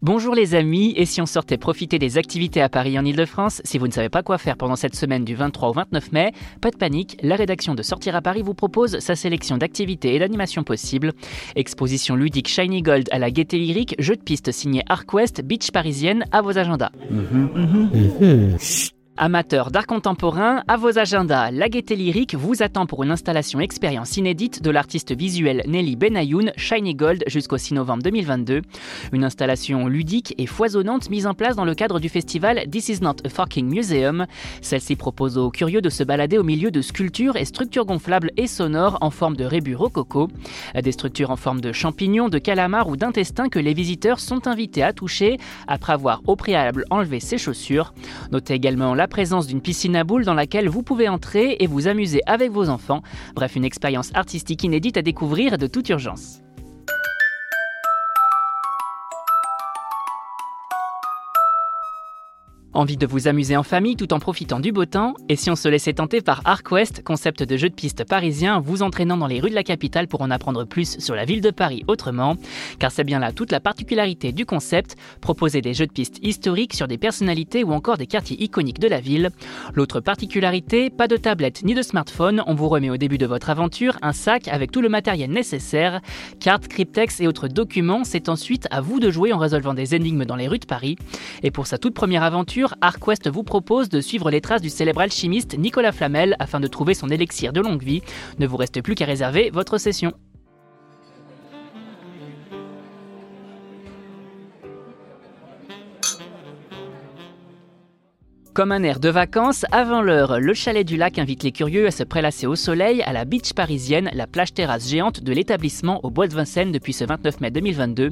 Bonjour les amis, et si on sortait profiter des activités à Paris en Ile-de-France Si vous ne savez pas quoi faire pendant cette semaine du 23 au 29 mai, pas de panique, la rédaction de Sortir à Paris vous propose sa sélection d'activités et d'animations possibles. Exposition ludique Shiny Gold à la gaieté lyrique, jeu de piste signé ArcWest, Beach parisienne à vos agendas. Amateurs d'art contemporain, à vos agendas, la Gaieté Lyrique vous attend pour une installation expérience inédite de l'artiste visuel Nelly Benayoun, Shiny Gold, jusqu'au 6 novembre 2022. Une installation ludique et foisonnante mise en place dans le cadre du festival This Is Not a Fucking Museum. Celle-ci propose aux curieux de se balader au milieu de sculptures et structures gonflables et sonores en forme de rébus rococo. Des structures en forme de champignons, de calamars ou d'intestins que les visiteurs sont invités à toucher après avoir au préalable enlevé ses chaussures. Notez également la présence d'une piscine à boules dans laquelle vous pouvez entrer et vous amuser avec vos enfants. Bref, une expérience artistique inédite à découvrir de toute urgence. Envie de vous amuser en famille tout en profitant du beau temps? Et si on se laissait tenter par ArcWest, concept de jeu de piste parisien vous entraînant dans les rues de la capitale pour en apprendre plus sur la ville de Paris autrement? Car c'est bien là toute la particularité du concept, proposer des jeux de piste historiques sur des personnalités ou encore des quartiers iconiques de la ville. L'autre particularité, pas de tablette ni de smartphone, on vous remet au début de votre aventure un sac avec tout le matériel nécessaire, cartes, cryptex et autres documents, c'est ensuite à vous de jouer en résolvant des énigmes dans les rues de Paris. Et pour sa toute première aventure, ArcWest vous propose de suivre les traces du célèbre alchimiste Nicolas Flamel afin de trouver son élixir de longue vie. Ne vous reste plus qu'à réserver votre session. Comme un air de vacances, avant l'heure, le chalet du lac invite les curieux à se prélasser au soleil à la beach parisienne, la plage terrasse géante de l'établissement au Bois de Vincennes depuis ce 29 mai 2022.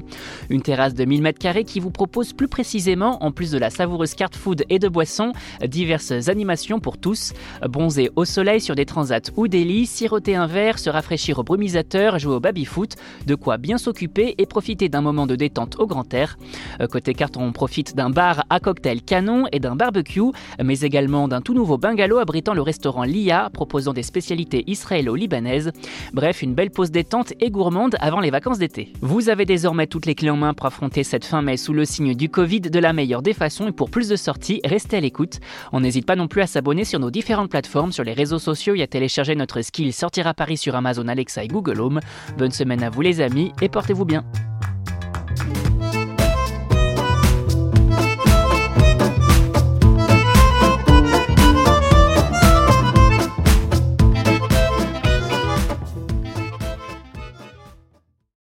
Une terrasse de 1000 m2 qui vous propose plus précisément, en plus de la savoureuse carte food et de boissons, diverses animations pour tous. Bronzer au soleil sur des transats ou des lits, siroter un verre, se rafraîchir au brumisateur, jouer au baby-foot, de quoi bien s'occuper et profiter d'un moment de détente au grand air. Euh, côté carte, on profite d'un bar à cocktail canon et d'un barbecue mais également d'un tout nouveau bungalow abritant le restaurant Lia, proposant des spécialités israélo-libanaises. Bref, une belle pause détente et gourmande avant les vacances d'été. Vous avez désormais toutes les clés en main pour affronter cette fin mai sous le signe du Covid de la meilleure des façons et pour plus de sorties, restez à l'écoute. On n'hésite pas non plus à s'abonner sur nos différentes plateformes, sur les réseaux sociaux et à télécharger notre skill Sortir à Paris sur Amazon Alexa et Google Home. Bonne semaine à vous les amis et portez-vous bien.